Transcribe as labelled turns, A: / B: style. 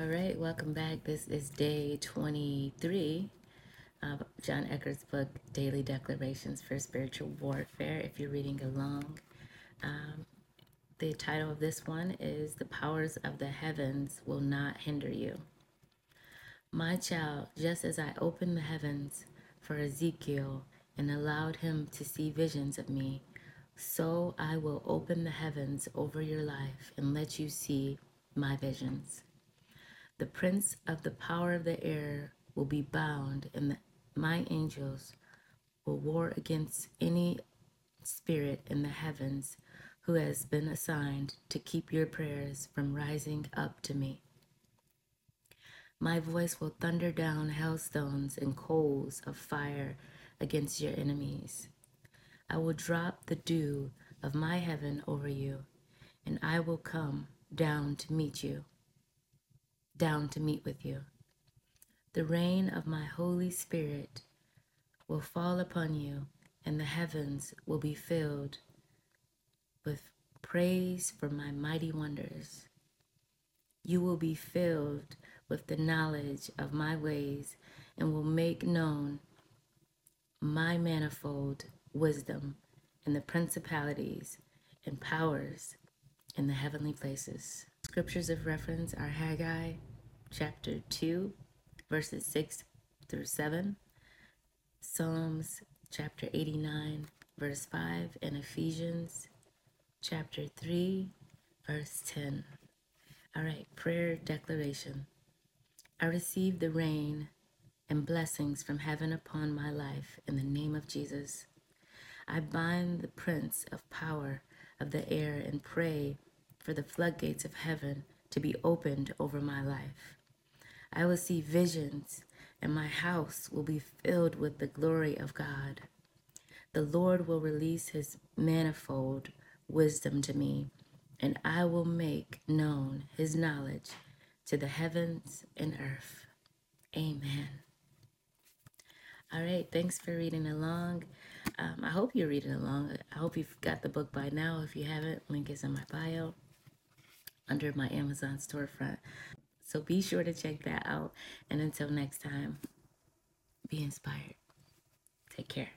A: All right, welcome back. This is day 23 of John Eckhardt's book, Daily Declarations for Spiritual Warfare. If you're reading along, um, the title of this one is The Powers of the Heavens Will Not Hinder You. My child, just as I opened the heavens for Ezekiel and allowed him to see visions of me, so I will open the heavens over your life and let you see my visions. The prince of the power of the air will be bound, and the, my angels will war against any spirit in the heavens who has been assigned to keep your prayers from rising up to me. My voice will thunder down hailstones and coals of fire against your enemies. I will drop the dew of my heaven over you, and I will come down to meet you down to meet with you. The rain of my Holy Spirit will fall upon you, and the heavens will be filled with praise for my mighty wonders. You will be filled with the knowledge of my ways and will make known my manifold wisdom and the principalities and powers in the heavenly places. Scriptures of reference are Haggai chapter 2, verses 6 through 7, Psalms chapter 89, verse 5, and Ephesians chapter 3, verse 10. All right, prayer declaration. I receive the rain and blessings from heaven upon my life in the name of Jesus. I bind the prince of power of the air and pray for the floodgates of heaven to be opened over my life. I will see visions, and my house will be filled with the glory of God. The Lord will release his manifold wisdom to me, and I will make known his knowledge to the heavens and earth. Amen. All right, thanks for reading along. Um, I hope you're reading along. I hope you've got the book by now. If you haven't, link is in my bio under my Amazon storefront. So be sure to check that out. And until next time, be inspired. Take care.